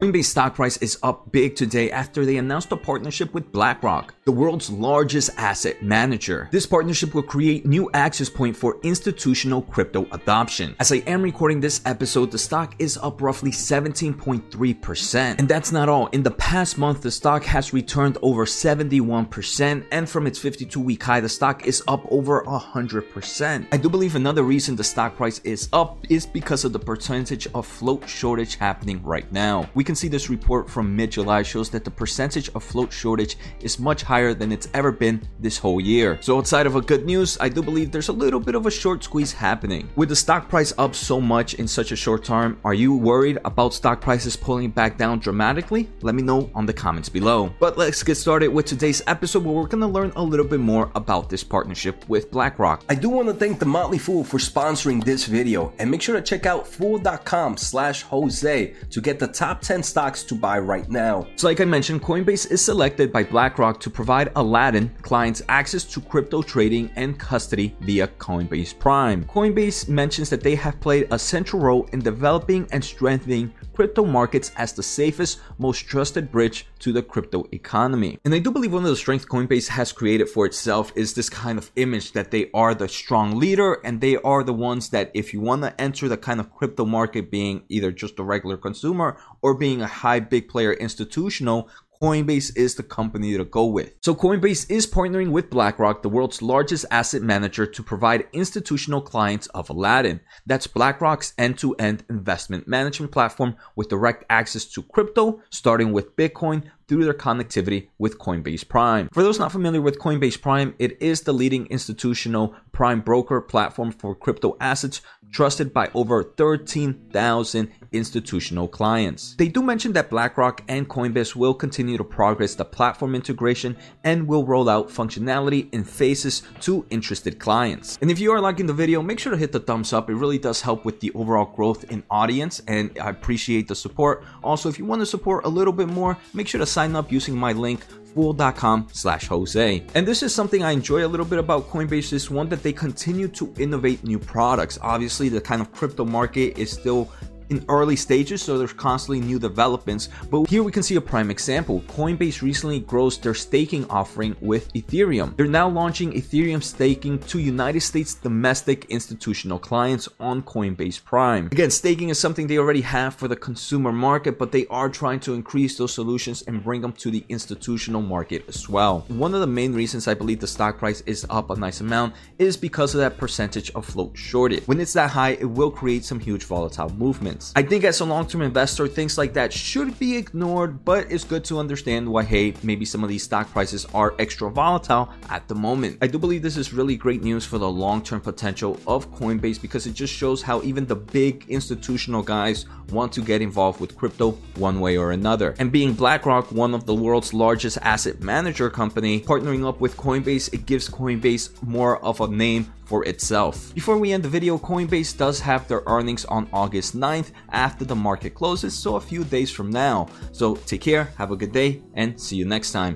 Coinbase stock price is up big today after they announced a partnership with BlackRock, the world's largest asset manager. This partnership will create new access point for institutional crypto adoption. As I am recording this episode, the stock is up roughly 17.3%. And that's not all. In the past month, the stock has returned over 71%, and from its 52 week high, the stock is up over 100%. I do believe another reason the stock price is up is because of the percentage of float shortage happening right now. We can see this report from mid July shows that the percentage of float shortage is much higher than it's ever been this whole year. So, outside of a good news, I do believe there's a little bit of a short squeeze happening. With the stock price up so much in such a short time, are you worried about stock prices pulling back down dramatically? Let me know on the comments below. But let's get started with today's episode where we're going to learn a little bit more about this partnership with BlackRock. I do want to thank the Motley Fool for sponsoring this video and make sure to check out fool.com slash Jose to get the top 10 stocks to buy right now. So, like I mentioned, Coinbase is selected by BlackRock to provide Aladdin clients access to crypto trading and custody via Coinbase Prime. Coinbase mentions that they have played a central role in developing and strengthening crypto markets as the safest, most trusted bridge to the crypto economy. And I do believe one of the strengths Coinbase has created for itself is this kind of image that they are the strong leader and they are the ones that if you want to enter the kind of crypto market being either just a regular consumer or being a high big player institutional, Coinbase is the company to go with. So Coinbase is partnering with BlackRock, the world's largest asset manager, to provide institutional clients of Aladdin. That's BlackRock's end-to-end investment management platform with direct access to crypto, starting with Bitcoin through their connectivity with Coinbase Prime. For those not familiar with Coinbase Prime, it is the leading institutional prime broker platform for crypto assets trusted by over 13,000 institutional clients. They do mention that BlackRock and Coinbase will continue to progress the platform integration and will roll out functionality in phases to interested clients. And if you are liking the video, make sure to hit the thumbs up. It really does help with the overall growth in audience and I appreciate the support. Also, if you want to support a little bit more, make sure to sign up using my link fool.com slash Jose. And this is something I enjoy a little bit about Coinbase is one that they continue to innovate new products. Obviously, the kind of crypto market is still in early stages, so there's constantly new developments. But here we can see a prime example. Coinbase recently grows their staking offering with Ethereum. They're now launching Ethereum staking to United States domestic institutional clients on Coinbase Prime. Again, staking is something they already have for the consumer market, but they are trying to increase those solutions and bring them to the institutional market as well. One of the main reasons I believe the stock price is up a nice amount is because of that percentage of float shorted. When it's that high, it will create some huge volatile movements. I think as a long-term investor, things like that should be ignored, but it's good to understand why, hey, maybe some of these stock prices are extra volatile at the moment. I do believe this is really great news for the long-term potential of Coinbase because it just shows how even the big institutional guys want to get involved with crypto one way or another. And being BlackRock, one of the world's largest asset manager company, partnering up with Coinbase, it gives Coinbase more of a name for itself. Before we end the video, Coinbase does have their earnings on August 9th after the market closes, so a few days from now. So take care, have a good day, and see you next time.